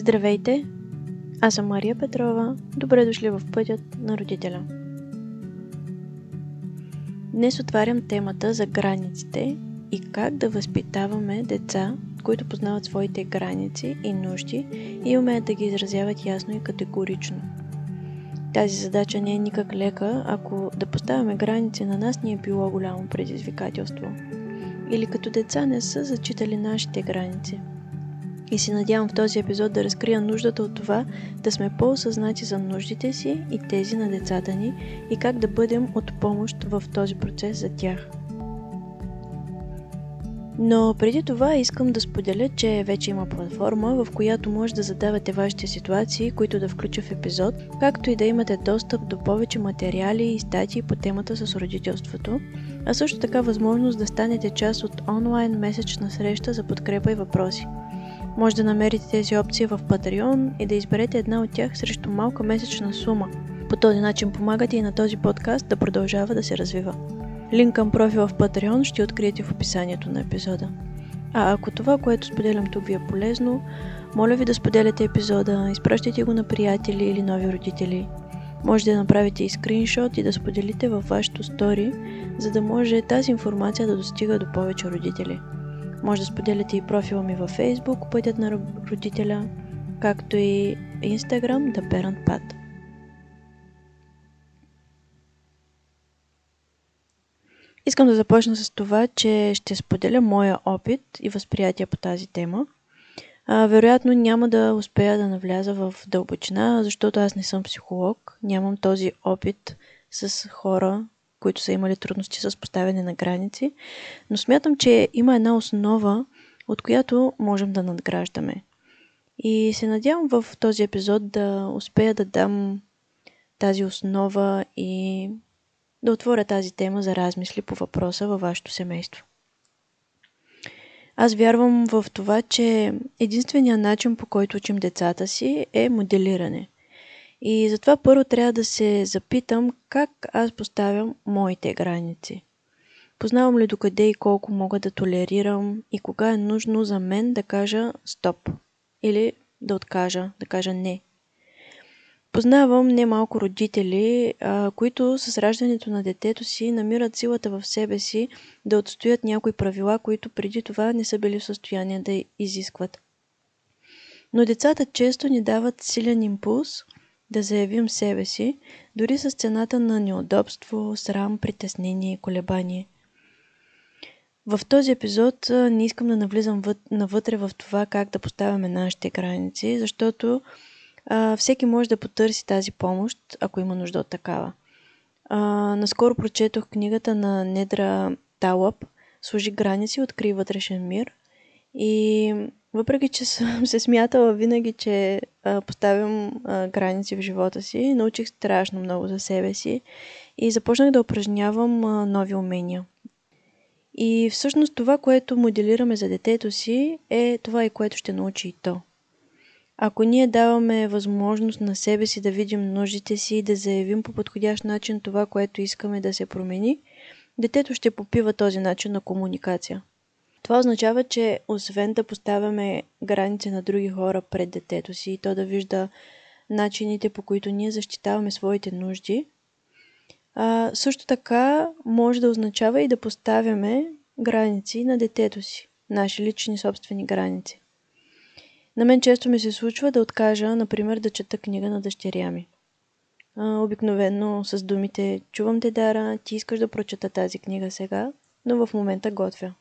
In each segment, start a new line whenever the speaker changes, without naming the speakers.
Здравейте! Аз съм Мария Петрова. Добре дошли в пътят на родителя. Днес отварям темата за границите и как да възпитаваме деца, които познават своите граници и нужди и умеят да ги изразяват ясно и категорично. Тази задача не е никак лека, ако да поставяме граници на нас ни е било голямо предизвикателство. Или като деца не са зачитали нашите граници – и се надявам в този епизод да разкрия нуждата от това да сме по-осъзнати за нуждите си и тези на децата ни и как да бъдем от помощ в този процес за тях. Но преди това искам да споделя, че вече има платформа, в която може да задавате вашите ситуации, които да включа в епизод, както и да имате достъп до повече материали и статии по темата с родителството, а също така възможност да станете част от онлайн месечна среща за подкрепа и въпроси – може да намерите тези опции в Patreon и да изберете една от тях срещу малка месечна сума. По този начин помагате и на този подкаст да продължава да се развива. Линк към профила в Patreon ще откриете в описанието на епизода. А ако това, което споделям тук ви е полезно, моля ви да споделяте епизода, изпращайте го на приятели или нови родители. Може да направите и скриншот и да споделите във вашето стори, за да може тази информация да достига до повече родители. Може да споделяте и профила ми във Facebook, Пътят на родителя, както и Instagram, The Parent Path. Искам да започна с това, че ще споделя моя опит и възприятие по тази тема. А, вероятно няма да успея да навляза в дълбочина, защото аз не съм психолог, нямам този опит с хора, които са имали трудности с поставяне на граници, но смятам, че има една основа, от която можем да надграждаме. И се надявам в този епизод да успея да дам тази основа и да отворя тази тема за размисли по въпроса във вашето семейство. Аз вярвам в това, че единственият начин по който учим децата си е моделиране – и затова първо трябва да се запитам как аз поставям моите граници. Познавам ли докъде и колко мога да толерирам и кога е нужно за мен да кажа стоп или да откажа, да кажа не. Познавам немалко родители, а, които с раждането на детето си намират силата в себе си да отстоят някои правила, които преди това не са били в състояние да изискват. Но децата често ни дават силен импулс – да заявим себе си, дори с цената на неудобство, срам, притеснение и колебание. В този епизод не искам да навлизам навътре в това как да поставяме нашите граници, защото а, всеки може да потърси тази помощ, ако има нужда от такава. А, наскоро прочетох книгата на Недра Талъп Служи граници, откри вътрешен мир. И въпреки, че съм се смятала винаги, че а, поставям а, граници в живота си, научих страшно много за себе си и започнах да упражнявам а, нови умения. И всъщност това, което моделираме за детето си, е това и което ще научи и то. Ако ние даваме възможност на себе си да видим нуждите си и да заявим по подходящ начин това, което искаме да се промени, детето ще попива този начин на комуникация. Това означава, че освен да поставяме граници на други хора пред детето си и то да вижда начините по които ние защитаваме своите нужди, а, също така може да означава и да поставяме граници на детето си, наши лични собствени граници. На мен често ми се случва да откажа, например, да чета книга на дъщеря ми. А, обикновено с думите Чувам те, Дара, ти искаш да прочета тази книга сега, но в момента готвя.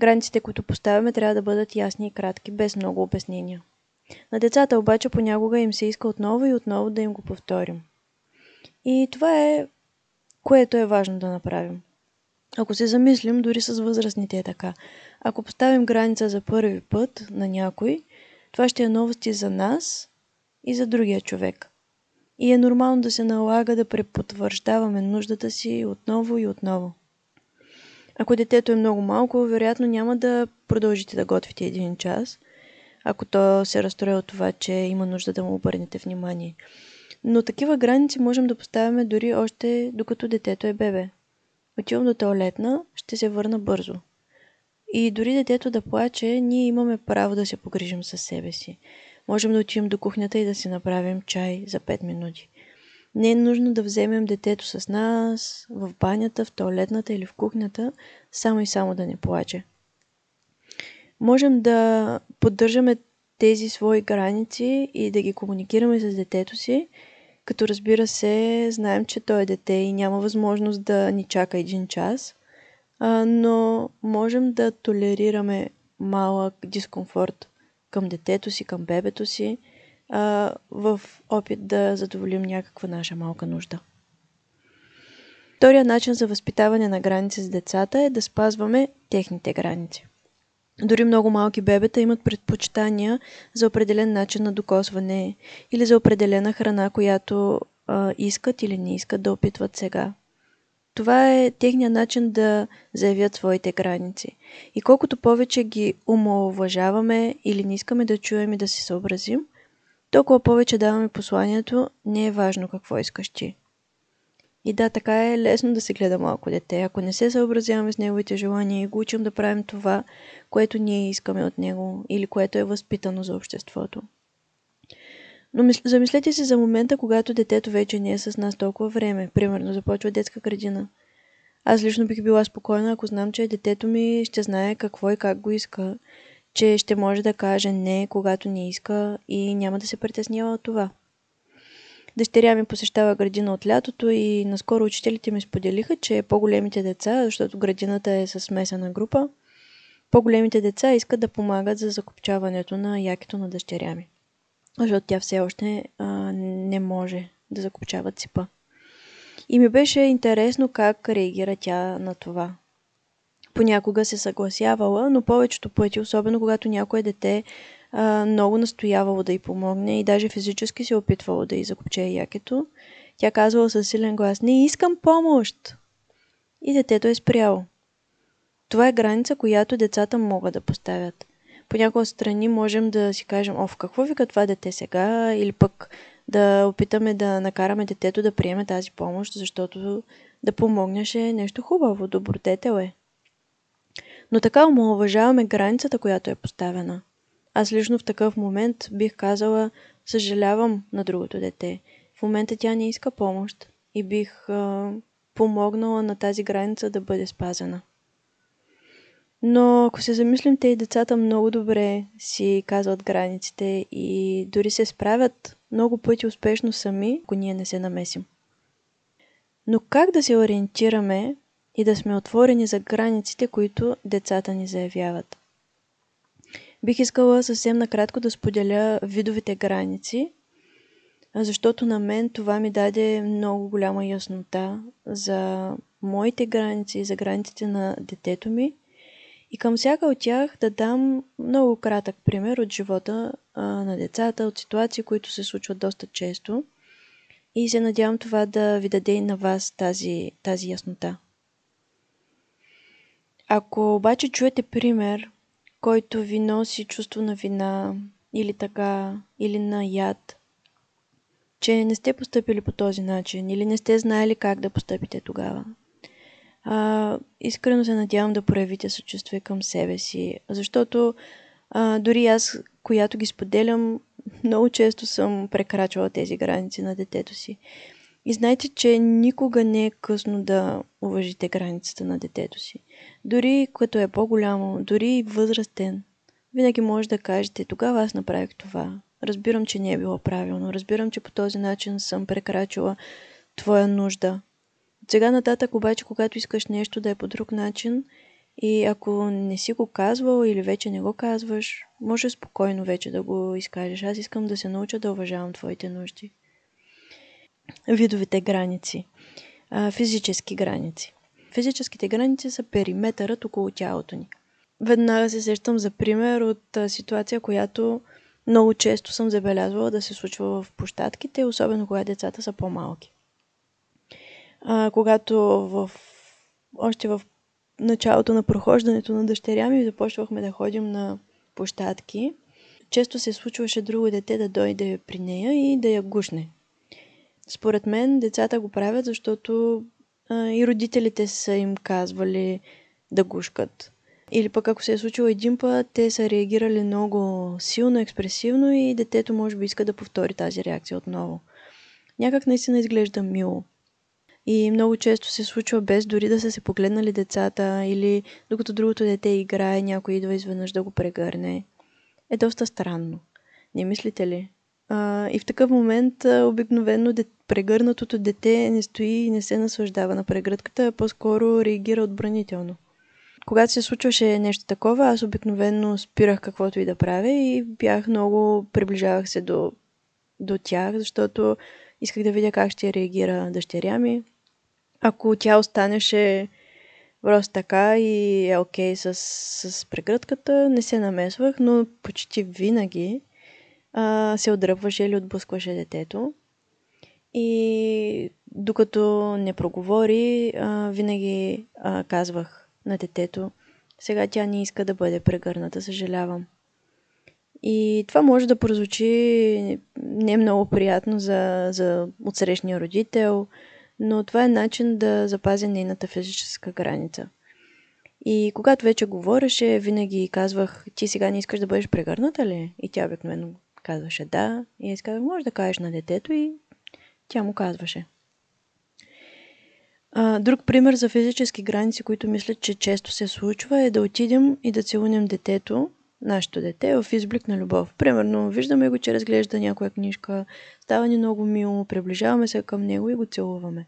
Границите, които поставяме, трябва да бъдат ясни и кратки, без много обяснения. На децата обаче понякога им се иска отново и отново да им го повторим. И това е, което е важно да направим. Ако се замислим, дори с възрастните е така. Ако поставим граница за първи път на някой, това ще е новости за нас и за другия човек. И е нормално да се налага да препотвърждаваме нуждата си отново и отново. Ако детето е много малко, вероятно няма да продължите да готвите един час, ако то се разстрои от това, че има нужда да му обърнете внимание. Но такива граници можем да поставяме дори още докато детето е бебе. Отивам до туалетна, ще се върна бързо. И дори детето да плаче, ние имаме право да се погрижим със себе си. Можем да отидем до кухнята и да си направим чай за 5 минути. Не е нужно да вземем детето с нас в банята, в туалетната или в кухнята, само и само да не плаче. Можем да поддържаме тези свои граници и да ги комуникираме с детето си, като разбира се, знаем, че той е дете и няма възможност да ни чака един час, но можем да толерираме малък дискомфорт към детето си, към бебето си, в опит да задоволим някаква наша малка нужда. Втория начин за възпитаване на граници с децата е да спазваме техните граници. Дори много малки бебета имат предпочитания за определен начин на докосване или за определена храна, която а, искат или не искат да опитват сега. Това е техният начин да заявят своите граници. И колкото повече ги умалуважаваме или не искаме да чуем и да се съобразим, толкова повече даваме посланието не е важно какво искаш ти. И да, така е лесно да се гледа малко дете. Ако не се съобразяваме с неговите желания и го учим да правим това, което ние искаме от него или което е възпитано за обществото. Но замислете се за момента, когато детето вече не е с нас толкова време. Примерно започва детска градина. Аз лично бих била спокойна, ако знам, че детето ми ще знае какво и как го иска, че ще може да каже не, когато не иска и няма да се притеснява от това. Дъщеря ми посещава градина от лятото и наскоро учителите ми споделиха, че по-големите деца, защото градината е с смесена група, по-големите деца искат да помагат за закопчаването на якето на дъщеря ми. Защото тя все още а, не може да закопчава ципа. И ми беше интересно как реагира тя на това. Понякога се съгласявала, но повечето пъти, особено когато някое дете а, много настоявало да й помогне и даже физически се опитвало да й закопче якето. Тя казвала със силен глас, не искам помощ! И детето е спряло. Това е граница, която децата могат да поставят. По някои страни можем да си кажем, о, в какво вика това дете сега, или пък да опитаме да накараме детето да приеме тази помощ, защото да помогнеш е нещо хубаво, добродетел е. Но така омалуважаваме границата, която е поставена. Аз лично в такъв момент бих казала, съжалявам на другото дете. В момента тя не иска помощ и бих а, помогнала на тази граница да бъде спазена. Но ако се замислим, те и децата много добре си казват границите и дори се справят много пъти успешно сами, ако ние не се намесим. Но как да се ориентираме и да сме отворени за границите, които децата ни заявяват? Бих искала съвсем накратко да споделя видовите граници, защото на мен това ми даде много голяма яснота за моите граници, за границите на детето ми. И към всяка от тях да дам много кратък пример от живота а, на децата, от ситуации, които се случват доста често. И се надявам това да ви даде и на вас тази, тази яснота. Ако обаче чуете пример, който ви носи чувство на вина или така, или на яд, че не сте поступили по този начин или не сте знаели как да постъпите тогава. А, искрено се надявам да проявите съчувствие към себе си, защото а, дори аз, която ги споделям, много често съм прекрачвала тези граници на детето си. И знайте, че никога не е късно да уважите границата на детето си. Дори като е по-голямо, дори и възрастен, винаги може да кажете, тогава аз направих това. Разбирам, че не е било правилно. Разбирам, че по този начин съм прекрачила твоя нужда. От сега нататък обаче, когато искаш нещо да е по друг начин и ако не си го казвал или вече не го казваш, може спокойно вече да го изкажеш. Аз искам да се науча да уважавам твоите нужди видовите граници. А, физически граници. Физическите граници са периметърът около тялото ни. Веднага се сещам за пример от а, ситуация, която много често съм забелязвала да се случва в площадките, особено когато децата са по-малки. А, когато в, още в началото на прохождането на дъщеря ми започвахме да ходим на площадки, често се случваше друго дете да дойде при нея и да я гушне. Според мен децата го правят, защото а, и родителите са им казвали да гушкат. Или пък ако се е случило един път, те са реагирали много силно, експресивно и детето може би иска да повтори тази реакция отново. Някак наистина изглежда мило. И много често се случва без дори да са се погледнали децата или докато другото дете играе, някой идва изведнъж да го прегърне. Е доста странно. Не мислите ли? А, и в такъв момент а, обикновено дет, прегърнатото дете не стои и не се наслаждава на прегръдката, а по-скоро реагира отбранително. Когато се случваше нещо такова, аз обикновено спирах каквото и да правя и бях много, приближавах се до, до тях, защото исках да видя как ще реагира дъщеря ми. Ако тя останеше просто така и е окей okay с, с прегръдката, не се намесвах, но почти винаги а, се отдръпваше или отблъскваше детето. И докато не проговори, а, винаги а, казвах на детето, сега тя не иска да бъде прегърната, съжалявам. И това може да прозвучи не много приятно за, за отсрещния родител, но това е начин да запази нейната физическа граница. И когато вече говореше, винаги казвах, ти сега не искаш да бъдеш прегърната ли? И тя обикновено казваше да. И аз казах, може да кажеш на детето и тя му казваше. А, друг пример за физически граници, които мисля, че често се случва, е да отидем и да целунем детето, нашето дете, в изблик на любов. Примерно, виждаме го, че разглежда някоя книжка, става ни много мило, приближаваме се към него и го целуваме.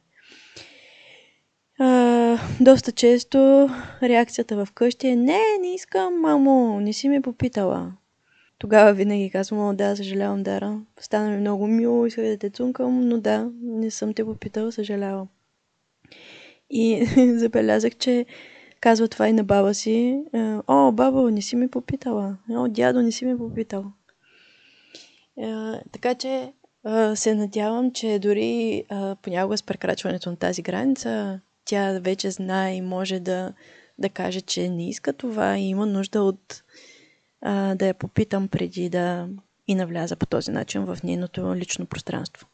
А, доста често реакцията в къщи е не, не искам, мамо, не си ме попитала. Тогава винаги казвам, да, съжалявам, Дара. Стана ми много мило, исках да те цункам, но да, не съм те попитала, съжалявам. И забелязах, че казва това и на баба си. О, баба, не си ми попитала. О, дядо, не си ми попитал. Така че се надявам, че дори понякога с прекрачването на тази граница, тя вече знае и може да, да каже, че не иска това и има нужда от а, да я попитам преди да и навляза по този начин в нейното лично пространство.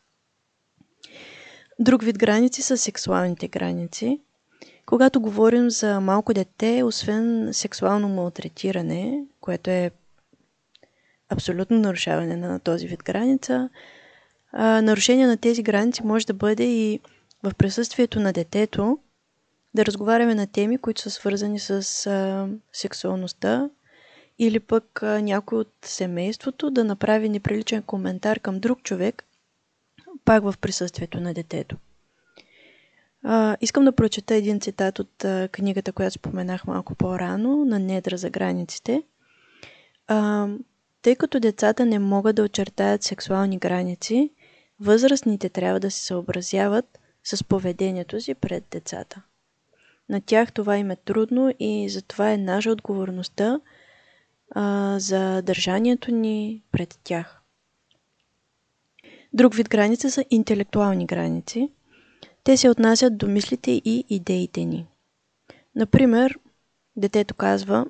Друг вид граници са сексуалните граници. Когато говорим за малко дете, освен сексуално малтретиране, което е абсолютно нарушаване на този вид граница, а, нарушение на тези граници може да бъде и в присъствието на детето да разговаряме на теми, които са свързани с а, сексуалността, или пък някой от семейството да направи неприличен коментар към друг човек, пак в присъствието на детето. А, искам да прочета един цитат от а, книгата, която споменах малко по-рано, на Недра за границите. А, тъй като децата не могат да очертаят сексуални граници, възрастните трябва да се съобразяват с поведението си пред децата. На тях това им е трудно и затова е наша отговорността а, за държанието ни пред тях. Друг вид граници са интелектуални граници. Те се отнасят до мислите и идеите ни. Например, детето казва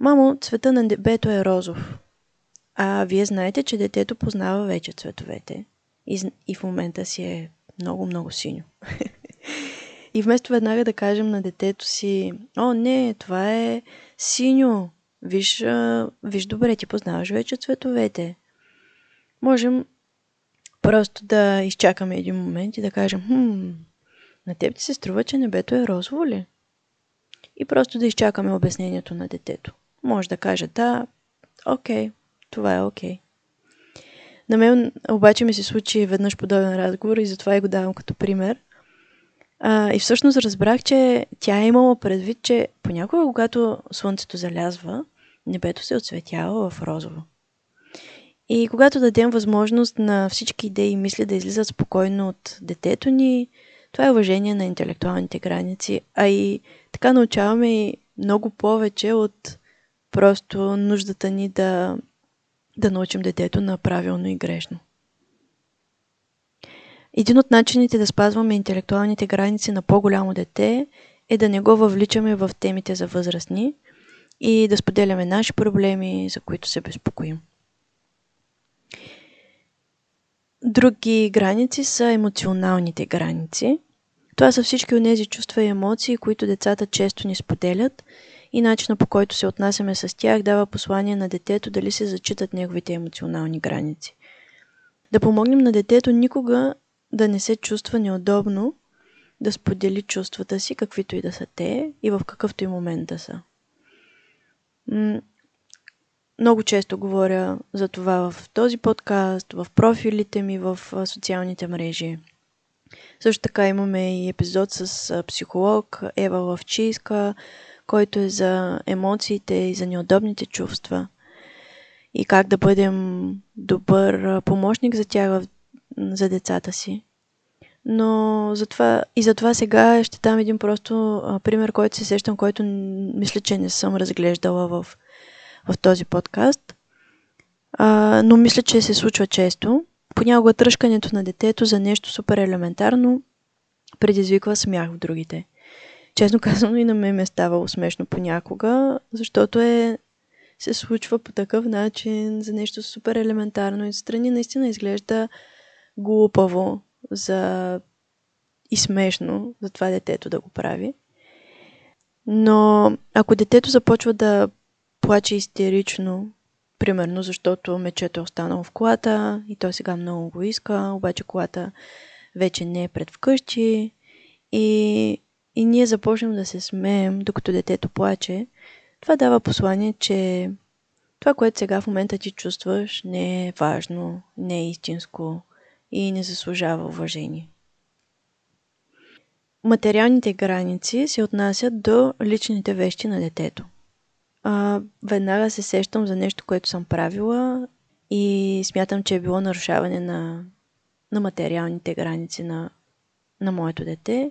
Мамо, цвета на небето е розов. А вие знаете, че детето познава вече цветовете. И, и в момента си е много-много синьо. и вместо веднага да кажем на детето си, о, не, това е синьо, Виж, виж добре, ти познаваш вече цветовете. Можем просто да изчакаме един момент и да кажем, хм, на теб ти се струва, че небето е розово ли? И просто да изчакаме обяснението на детето. Може да каже, да, окей, това е окей. На мен обаче ми се случи веднъж подобен разговор и затова и го давам като пример. А, и всъщност разбрах, че тя е имала предвид, че понякога, когато слънцето залязва, небето се отсветява в розово. И когато дадем възможност на всички идеи и мисли да излизат спокойно от детето ни, това е уважение на интелектуалните граници, а и така научаваме и много повече от просто нуждата ни да, да научим детето на правилно и грешно. Един от начините да спазваме интелектуалните граници на по-голямо дете е да не го въвличаме в темите за възрастни – и да споделяме наши проблеми, за които се безпокоим. Други граници са емоционалните граници. Това са всички от тези чувства и емоции, които децата често ни споделят и начина по който се отнасяме с тях дава послание на детето дали се зачитат неговите емоционални граници. Да помогнем на детето никога да не се чувства неудобно да сподели чувствата си, каквито и да са те и в какъвто и момент да са. Много често говоря за това в този подкаст, в профилите ми в социалните мрежи. Също така имаме и епизод с психолог Ева Лавчийска, който е за емоциите и за неудобните чувства. И как да бъдем добър помощник за тях, за децата си. Но затова, и затова сега ще дам един просто а, пример, който се сещам, който мисля, че не съм разглеждала в, в този подкаст. А, но мисля, че се случва често. Понякога тръжкането на детето за нещо супер елементарно предизвиква смях в другите. Честно казано и на мен ме е ставало смешно понякога, защото е, се случва по такъв начин за нещо супер елементарно и страни наистина изглежда глупаво за и смешно за това детето да го прави. Но ако детето започва да плаче истерично, примерно защото мечето е останало в колата и той сега много го иска, обаче колата вече не е пред вкъщи и, и ние започнем да се смеем, докато детето плаче, това дава послание, че това, което сега в момента ти чувстваш, не е важно, не е истинско и не заслужава уважение. Материалните граници се отнасят до личните вещи на детето. А, веднага се сещам за нещо, което съм правила и смятам, че е било нарушаване на, на материалните граници на, на моето дете.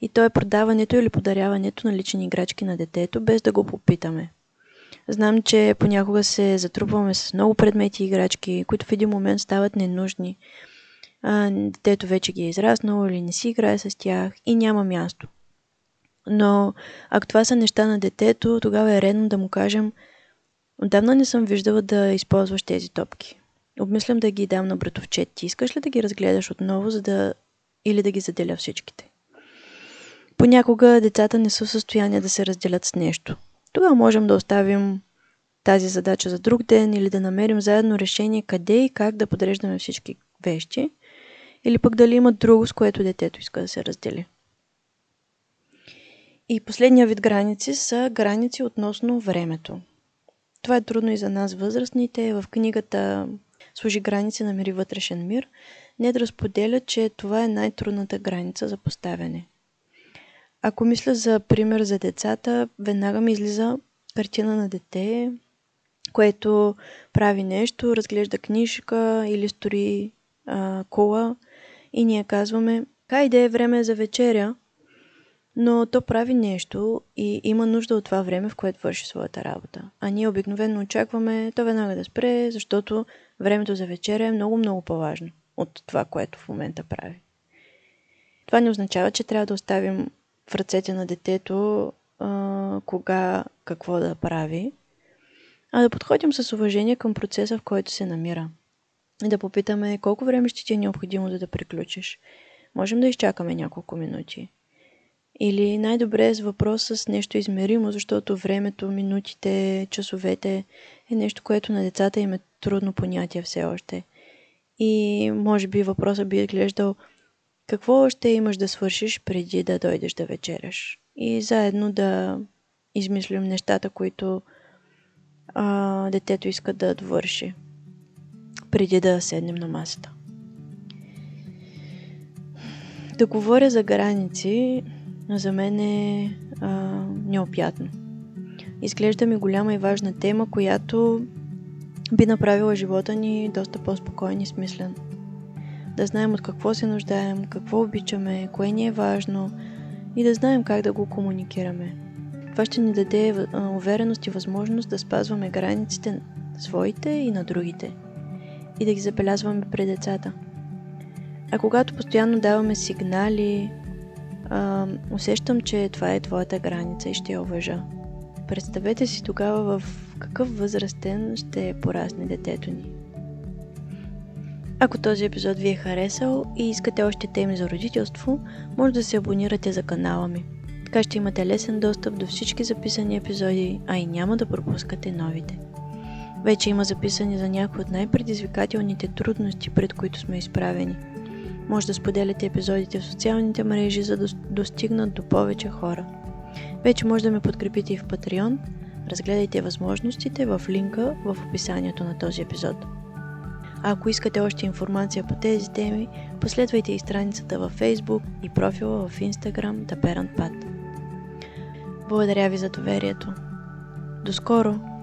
И то е продаването или подаряването на лични играчки на детето, без да го попитаме. Знам, че понякога се затрупваме с много предмети и играчки, които в един момент стават ненужни детето вече ги е израснало или не си играе с тях и няма място. Но ако това са неща на детето, тогава е редно да му кажем Отдавна не съм виждала да използваш тези топки. Обмислям да ги дам на братовчет. Ти искаш ли да ги разгледаш отново, за да... или да ги заделя всичките? Понякога децата не са в състояние да се разделят с нещо. Тогава можем да оставим тази задача за друг ден или да намерим заедно решение къде и как да подреждаме всички вещи – или пък дали има друго, с което детето иска да се раздели. И последния вид граници са граници относно времето. Това е трудно и за нас възрастните. В книгата Служи граници, намери вътрешен мир. Не да разподеля, че това е най-трудната граница за поставяне. Ако мисля за пример за децата, веднага ми излиза картина на дете, което прави нещо, разглежда книжка или стори а, кола и ние казваме, хайде е време за вечеря, но то прави нещо и има нужда от това време, в което върши своята работа. А ние обикновено очакваме то веднага да спре, защото времето за вечеря е много-много по-важно от това, което в момента прави. Това не означава, че трябва да оставим в ръцете на детето а, кога какво да прави, а да подходим с уважение към процеса, в който се намира да попитаме колко време ще ти е необходимо да да приключиш. Можем да изчакаме няколко минути. Или най-добре е с въпрос с нещо измеримо, защото времето, минутите, часовете е нещо, което на децата им е трудно понятие все още. И може би въпросът би изглеждал какво още имаш да свършиш преди да дойдеш да вечеряш. И заедно да измислим нещата, които а, детето иска да довърши преди да седнем на масата. Да говоря за граници за мен е а, неопятно. Изглежда ми голяма и важна тема, която би направила живота ни доста по-спокоен и смислен. Да знаем от какво се нуждаем, какво обичаме, кое ни е важно и да знаем как да го комуникираме. Това ще ни даде увереност и възможност да спазваме границите своите и на другите – и да ги забелязваме пред децата. А когато постоянно даваме сигнали, а, усещам, че това е твоята граница и ще я уважа. Представете си тогава в какъв възрастен ще порасне детето ни. Ако този епизод ви е харесал и искате още теми за родителство, може да се абонирате за канала ми. Така ще имате лесен достъп до всички записани епизоди, а и няма да пропускате новите. Вече има записани за някои от най-предизвикателните трудности, пред които сме изправени. Може да споделяте епизодите в социалните мрежи, за да достигнат до повече хора. Вече може да ме подкрепите и в Patreon. Разгледайте възможностите в линка в описанието на този епизод. А ако искате още информация по тези теми, последвайте и страницата във Facebook и профила в Instagram The Parent Path. Благодаря ви за доверието. До скоро!